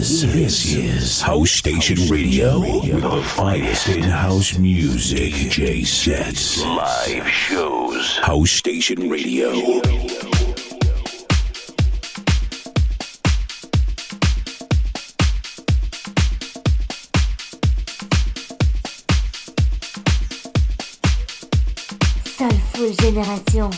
is this is House Station Radio with the finest in house music. J sets, live shows. House Station Radio. Soulful Génération.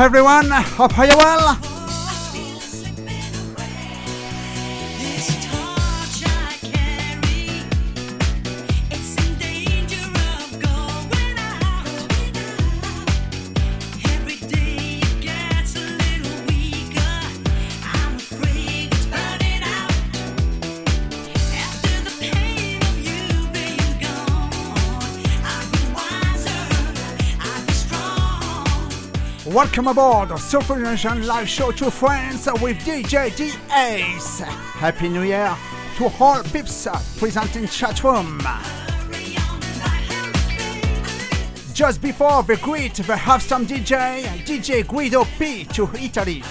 Everyone, hope you're well. Welcome aboard Super Nation live show to friends with DJ D Ace. Happy New Year to all peeps present in chat room. Just before the greet, have some DJ, DJ Guido P to Italy.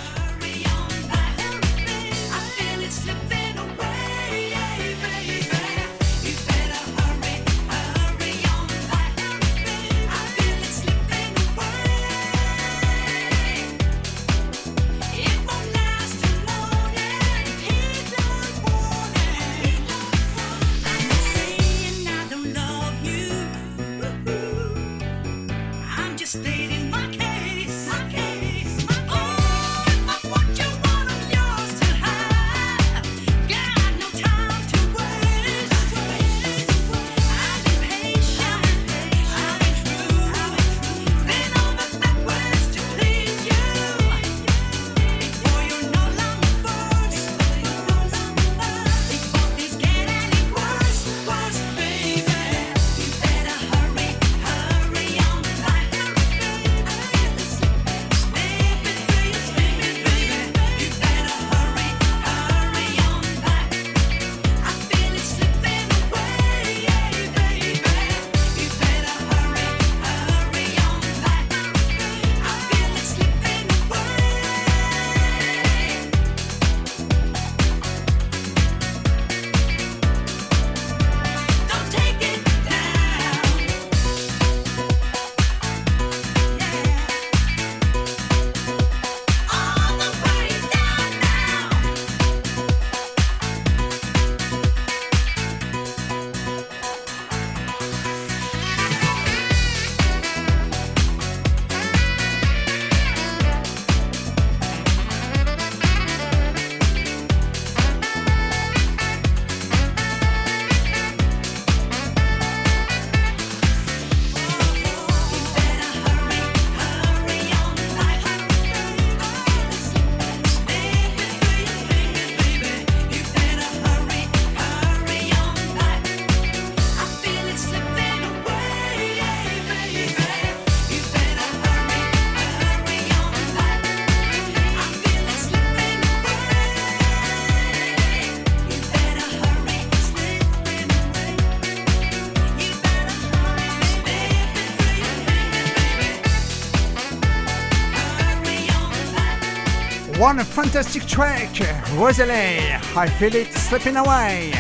Fantastic track, Rosalie, I Feel It Slipping Away.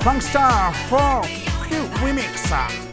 Funkstar for Q Remix.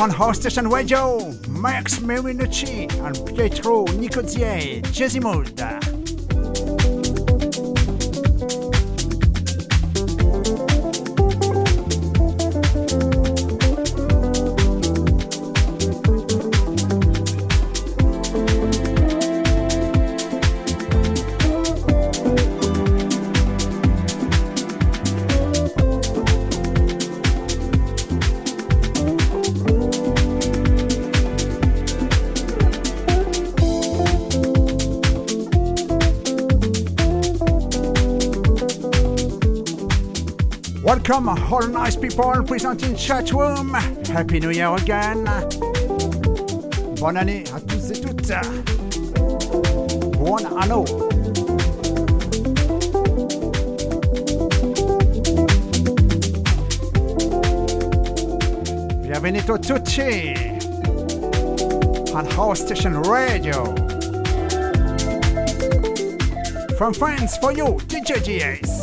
On House Station Radio. Max Marinucci and Pietro Nicotier, Jazzy Welcome, all nice people present in chat room. Happy New Year again. Bonne année à tous et toutes. Buon anno. Bienvenue tutti on House Station Radio. From France for you, DJ GS.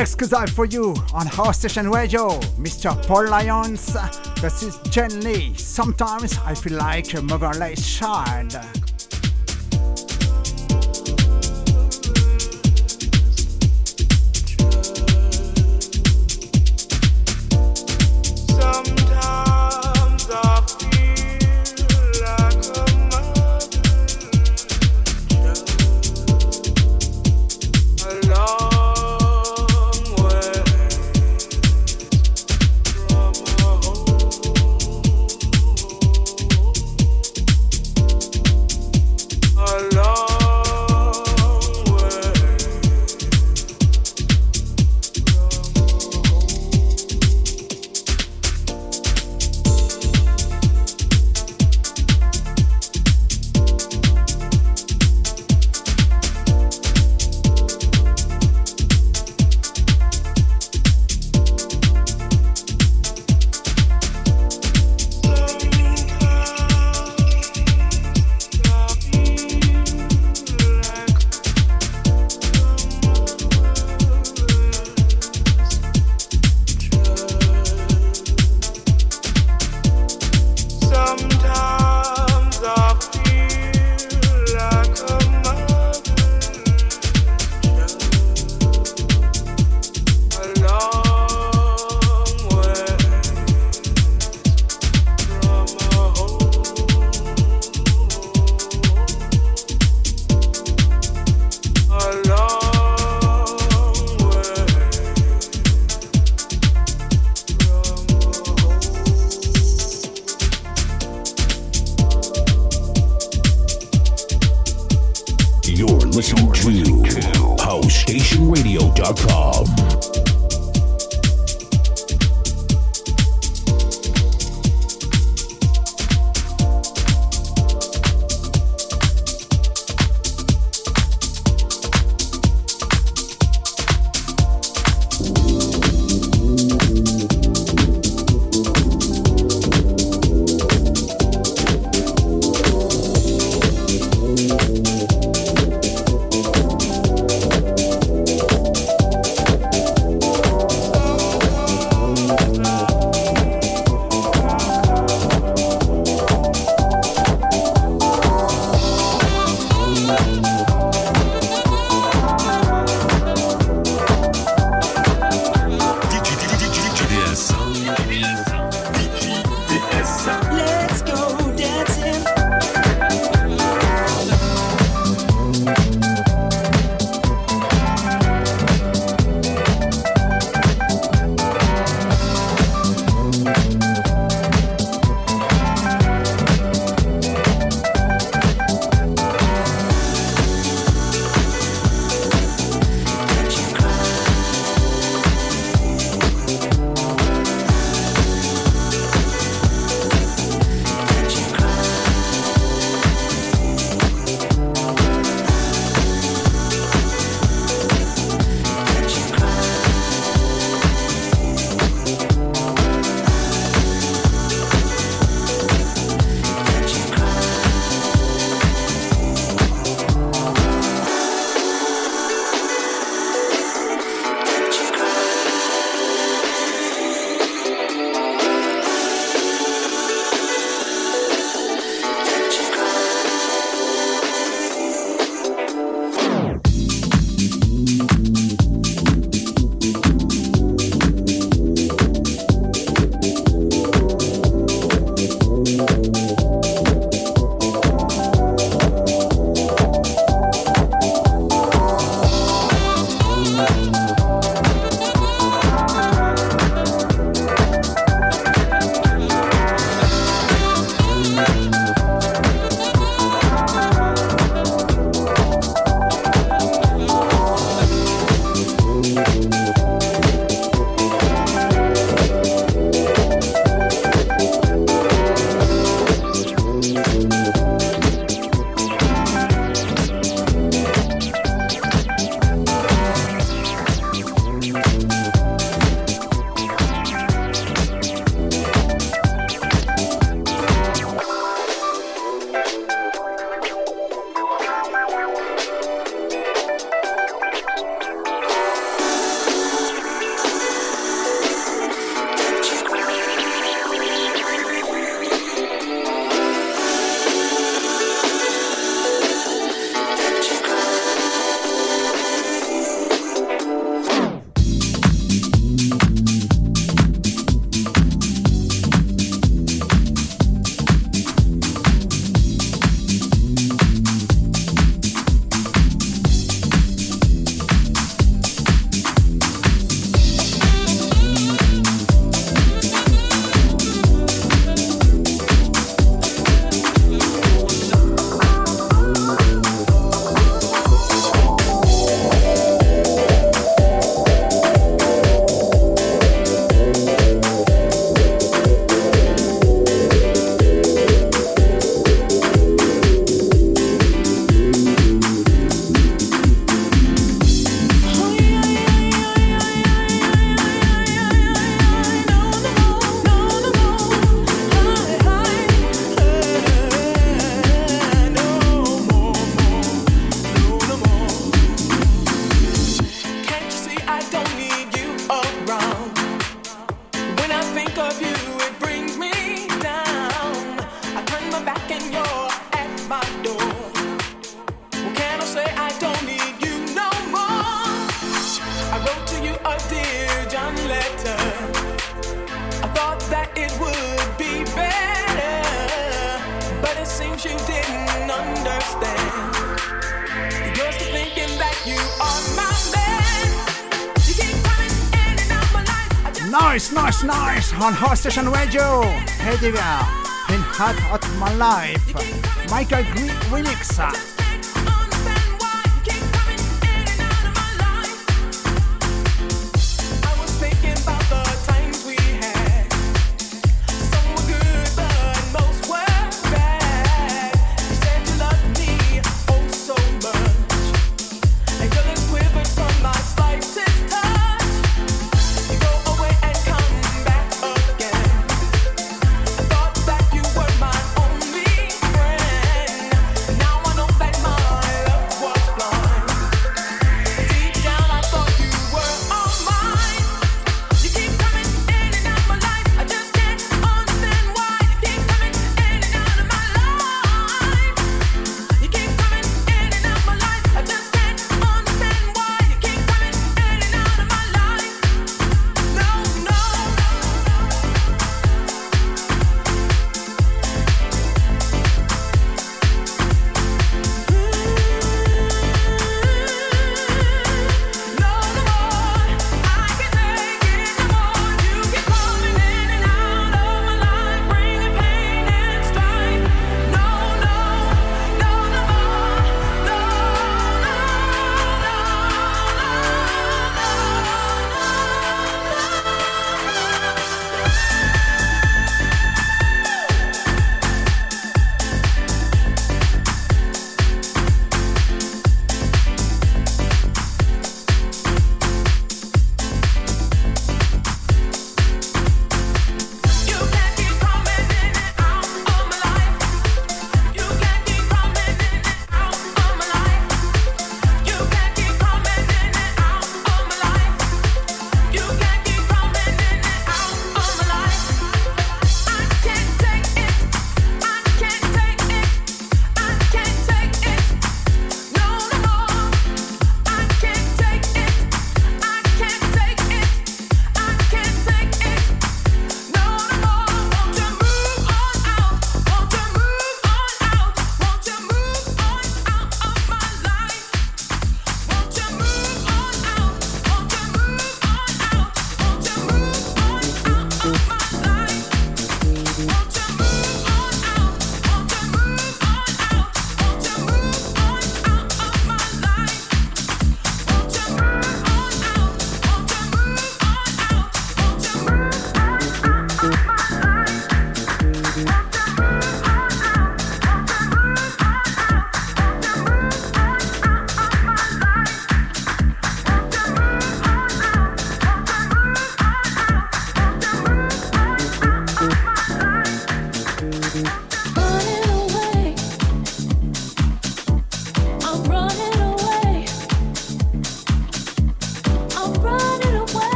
Exclusive for you on House Station Radio, Mr. Paul Lyons. This is Jen Lee. Sometimes I feel like a motherless child. Station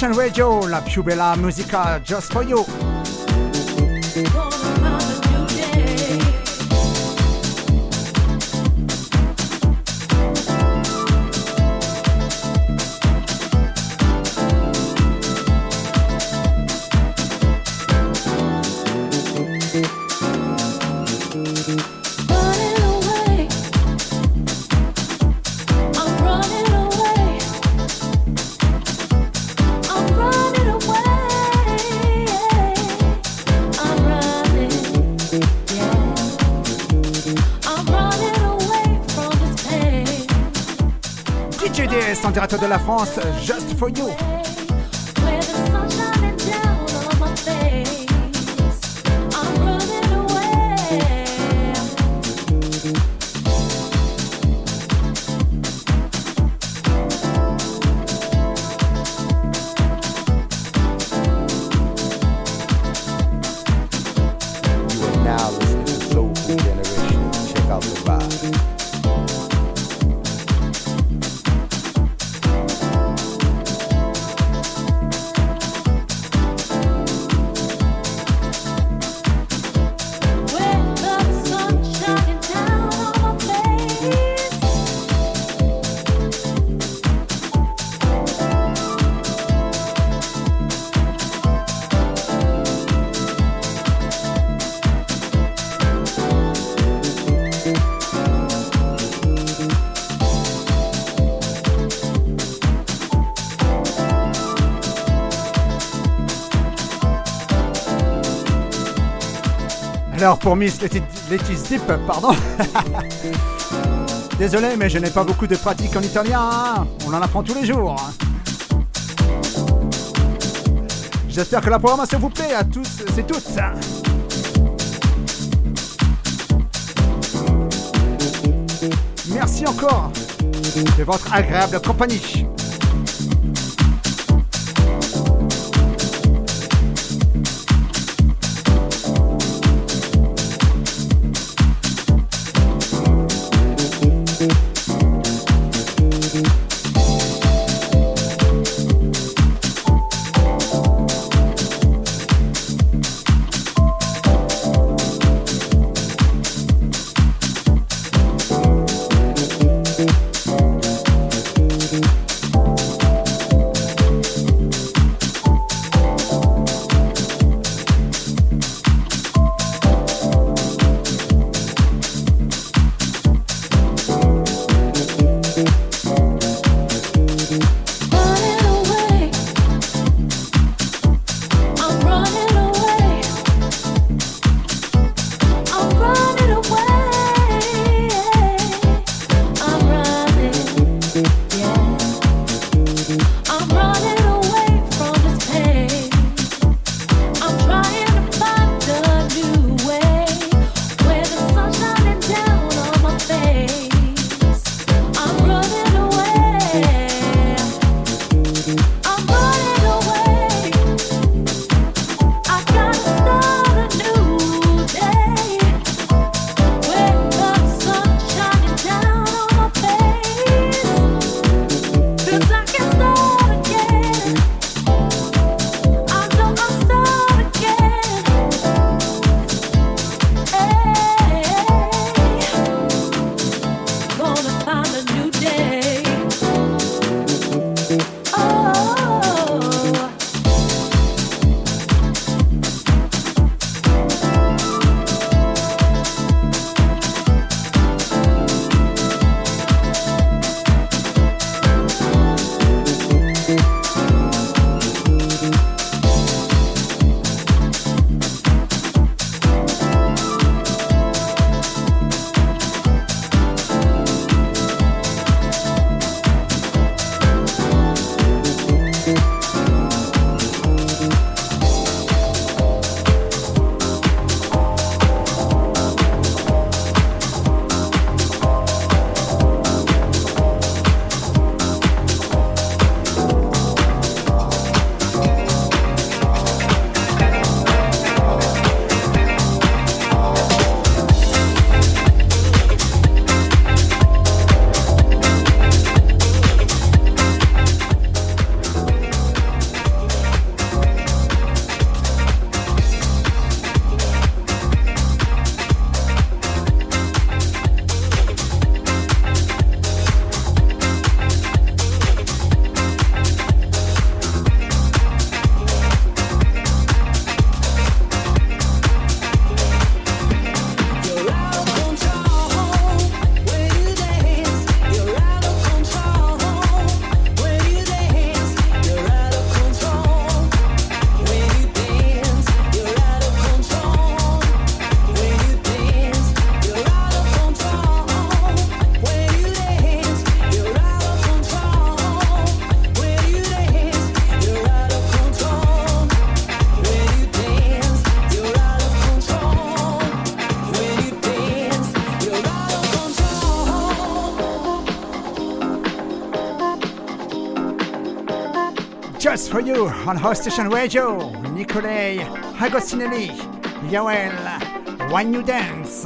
House Station Radio, la più bella musica just for you. En de la France, Just for You. Alors pour Miss Letty's Dip, pardon. Désolé, mais je n'ai pas beaucoup de pratique en italien. Hein. On en apprend tous les jours. J'espère que la programmation vous plaît à tous et toutes. Merci encore de votre agréable compagnie. just for you on House Station Radio, Nicolay, Agostinelli, Yoel, When You Dance.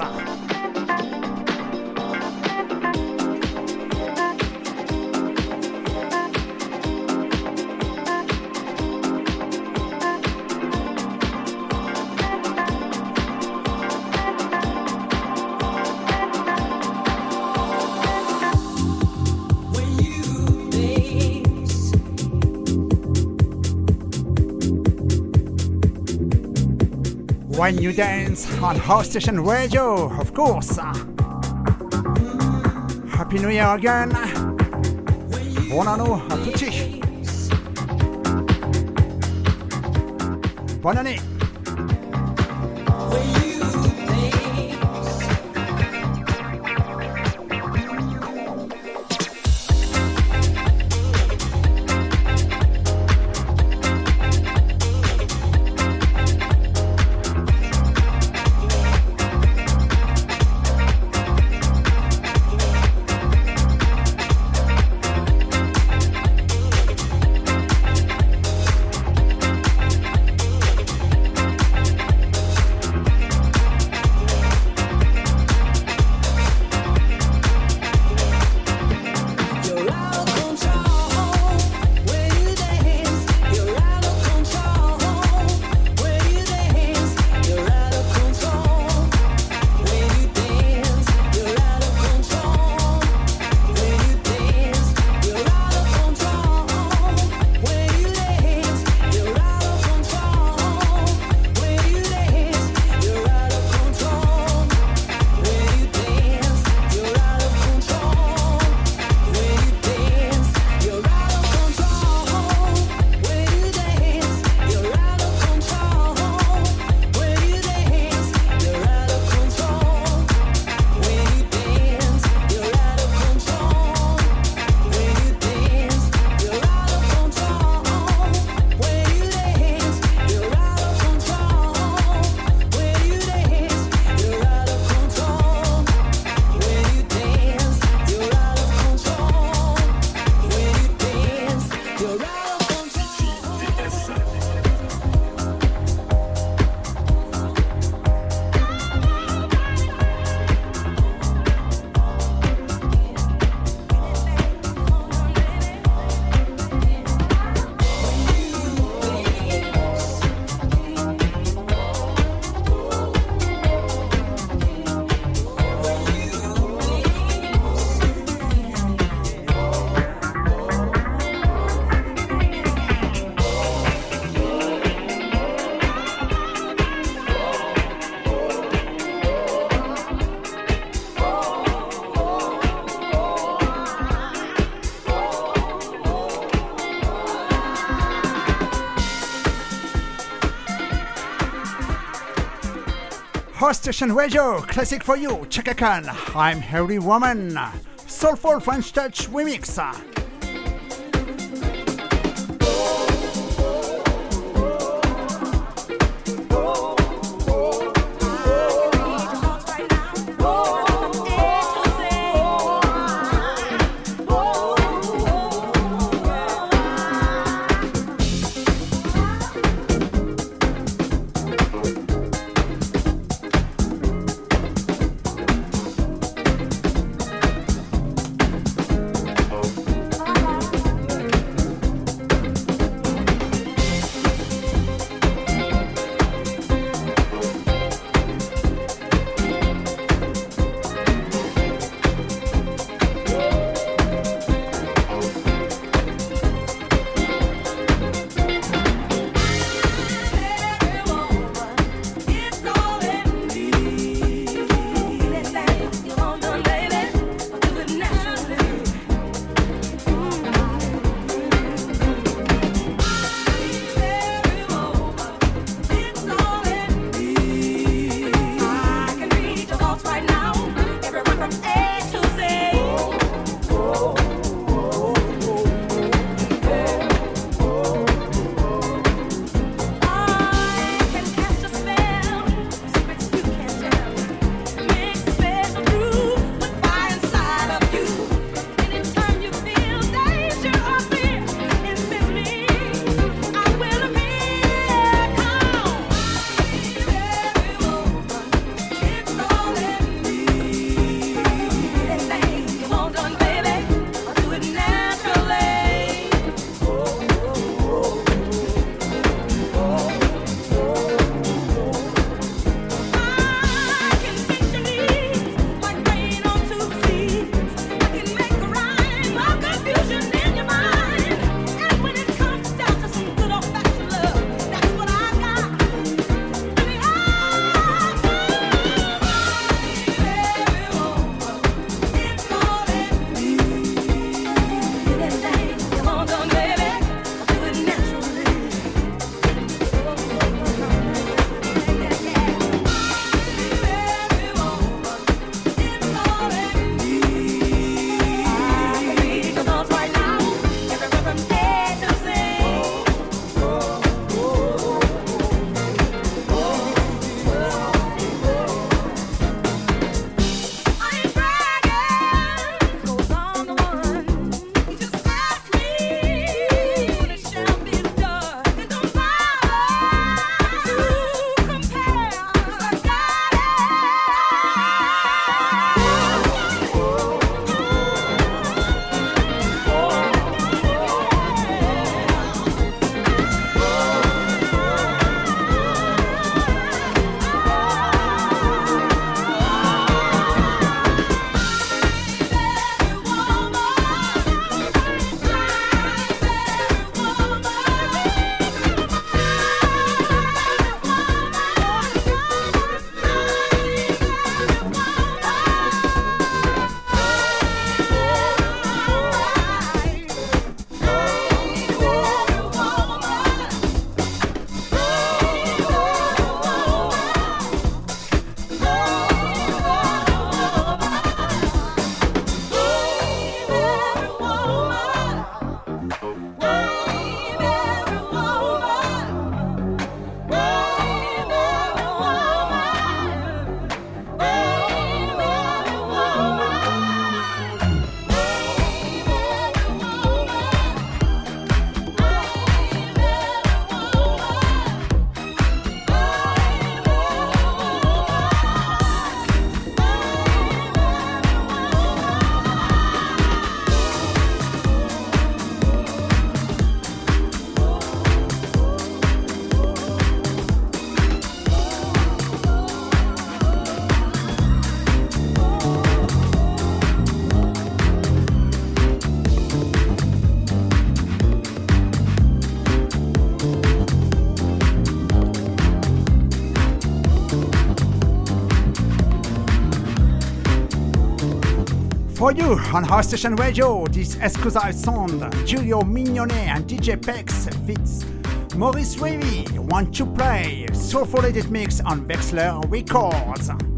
when you dance on House Station Radio, of course. Uh, Happy New Year again. Buon anno a tutti. Buon anno. station radio, classic for you, Chaka Khan, I'm Every Woman, Soulful French Touch Remix. on our station radio, this exclusive sound, Julio Mignone and DJ Pex fits Maurice Ravy want to play soulful edit mix on Wexler Records.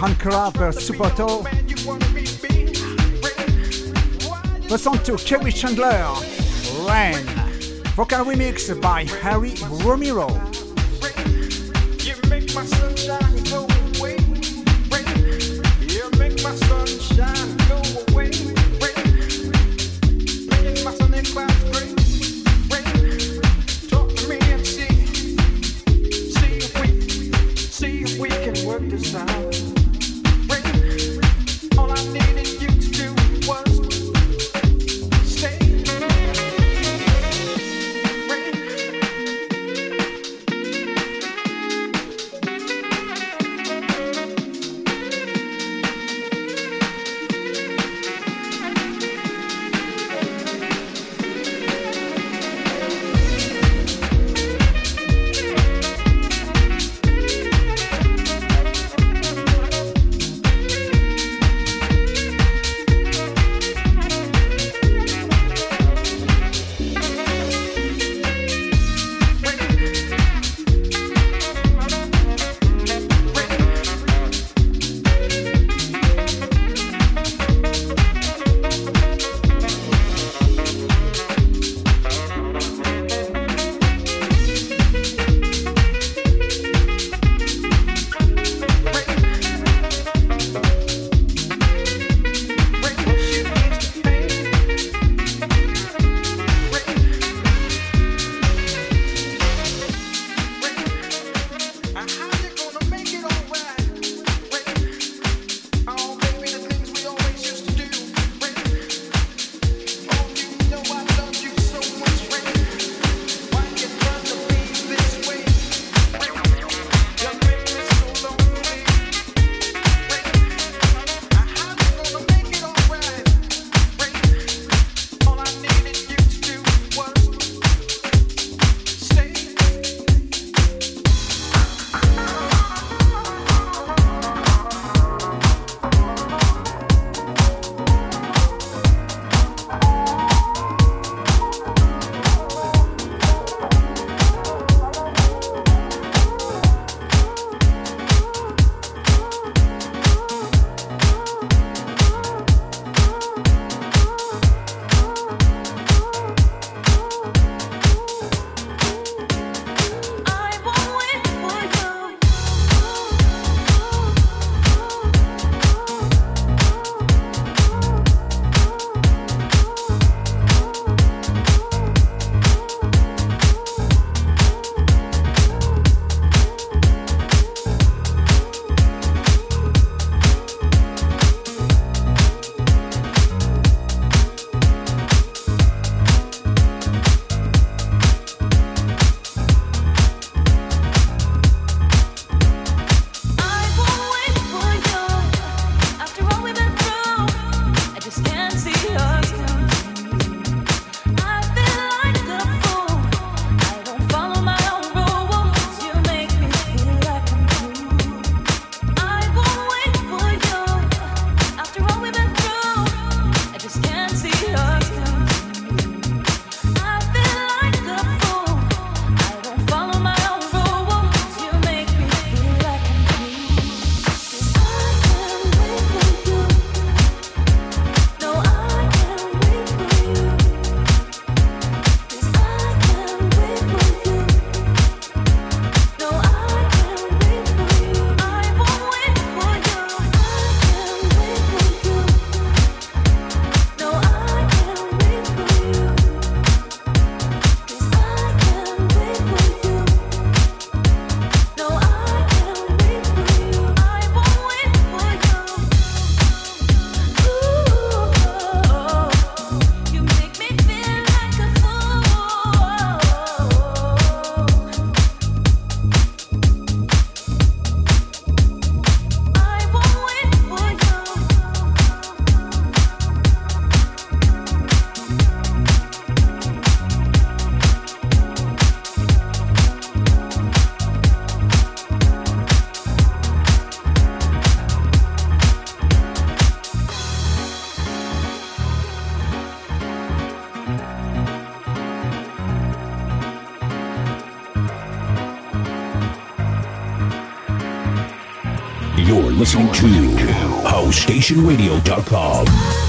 Ankara vs Supoto. Listen to Kerri Chandler, Rain, vocal remix by Harry Romero. HouseStationRadio.com.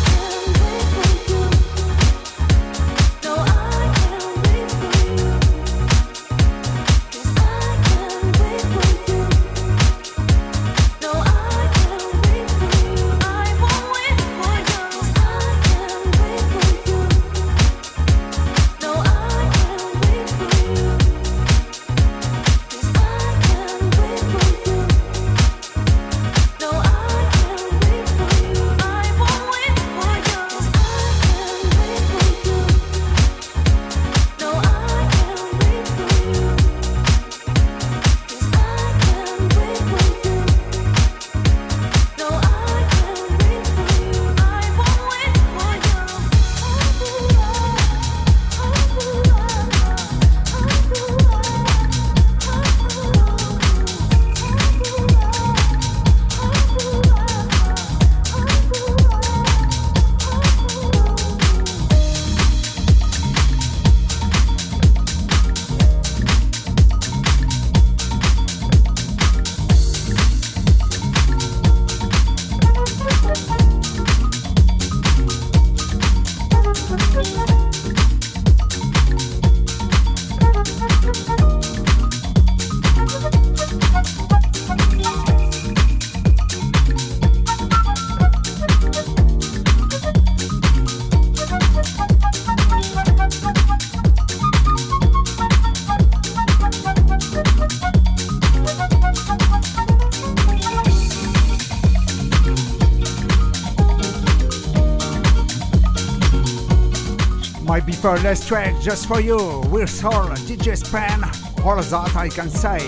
Before last track just for you. We're Soul, DJ Spen, all that I can say.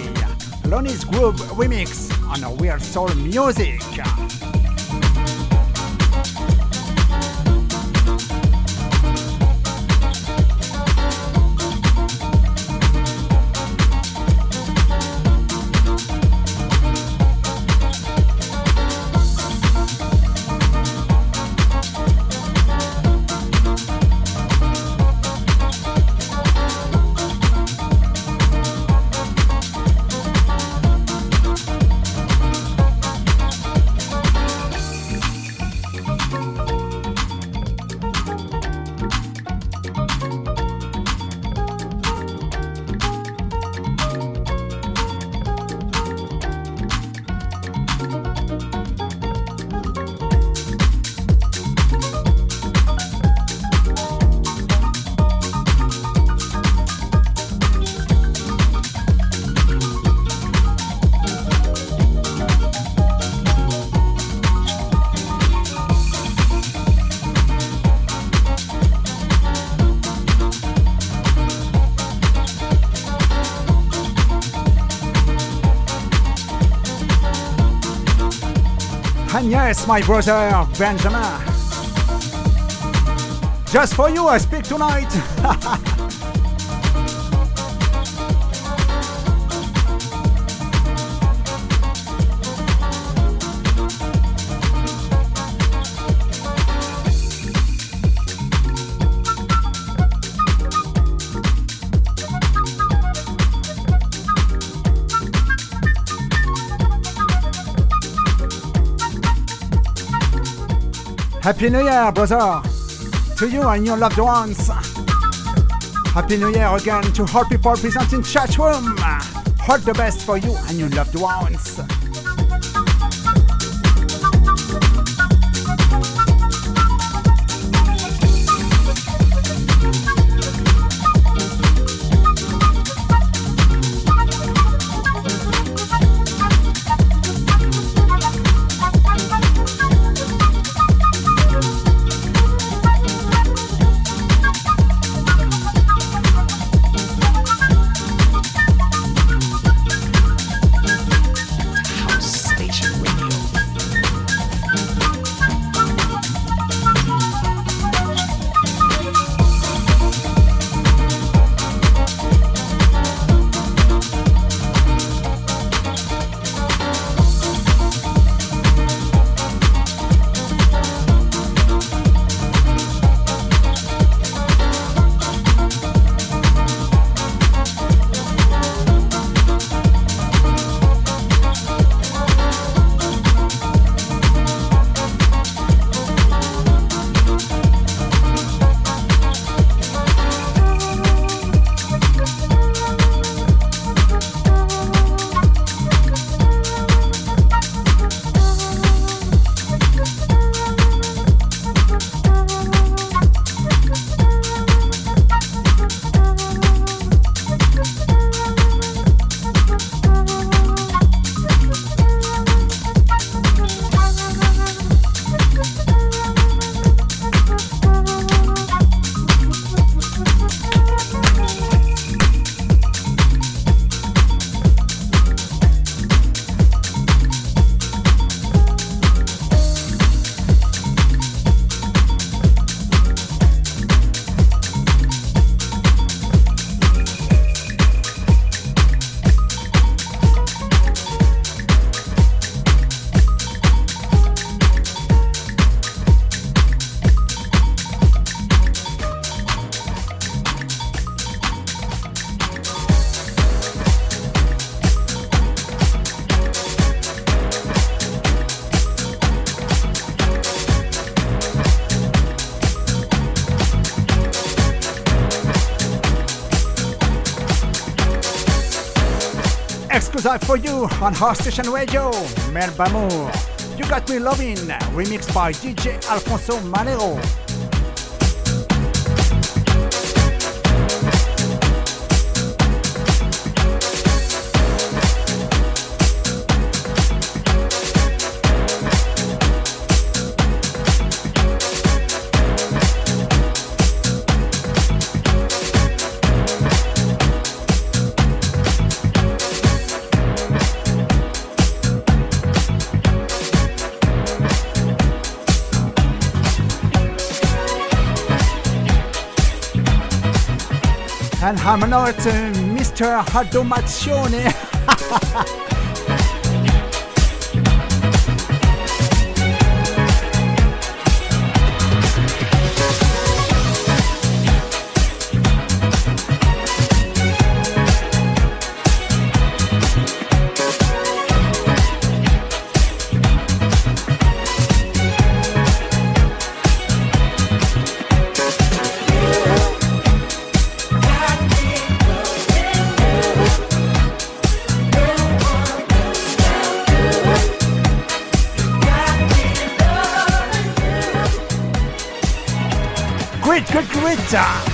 Lonnie's Groove remix on Weird Soul music. And yes, my brother Benjamin. Just for you, I speak tonight. Happy New Year, brother, to you and your loved ones. Happy New Year again to all people present in chat room. All the best for you and your loved ones. On House Station Radio, Mel Bamour. You Got Me Loving, remixed by DJ Alfonso Manero. And I'm uh, Mr. Great, good,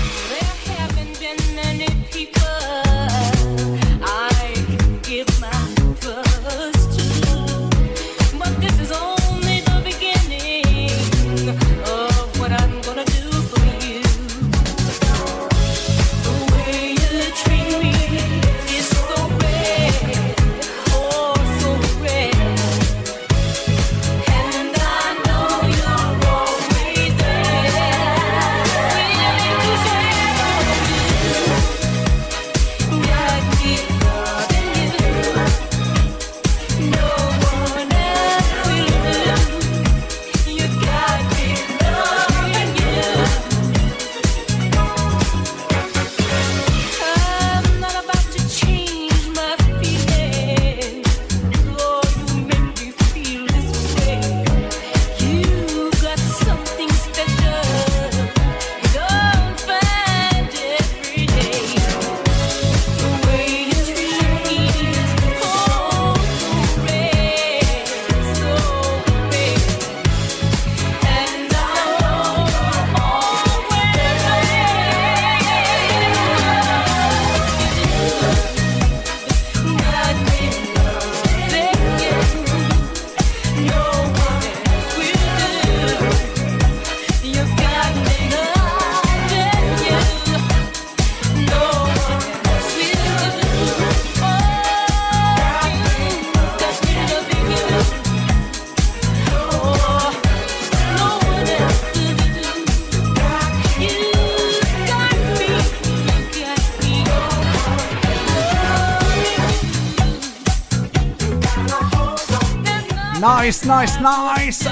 Nice, nice.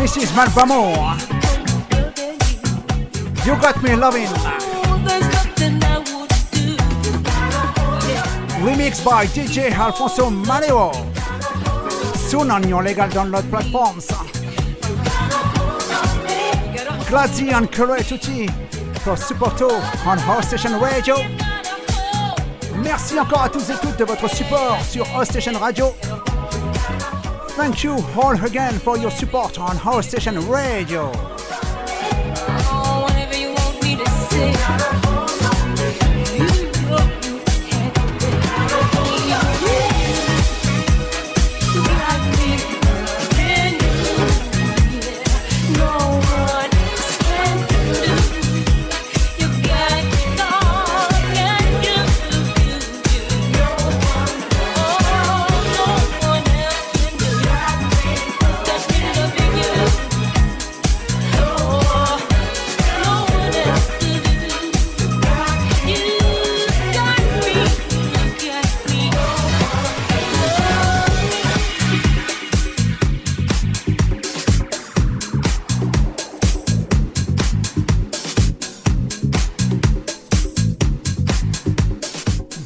Mrs. Malbamo, you got me loving. Remixed by DJ Alfonso Manero. Soon on your legal download platforms. Grazie ancora a tutti pour supporto on House Station Radio. Merci encore à tous et toutes de votre support sur House Station Radio. Thank you all again for your support on House Station Radio.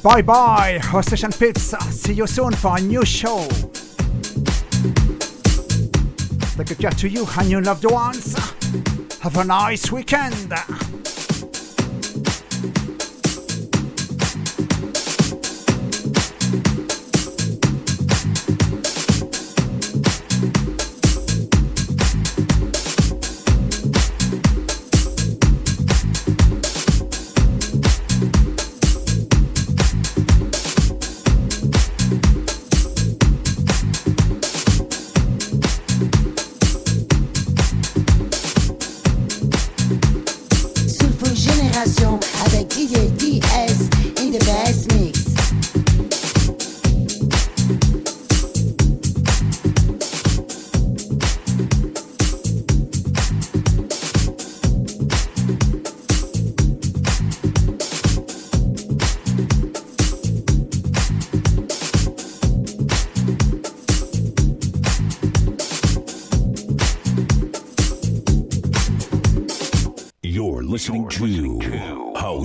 Bye bye, House and Pips. See you soon for a new show. Take care to you and your loved ones. Have a nice weekend.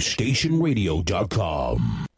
HouseStationRadio.com.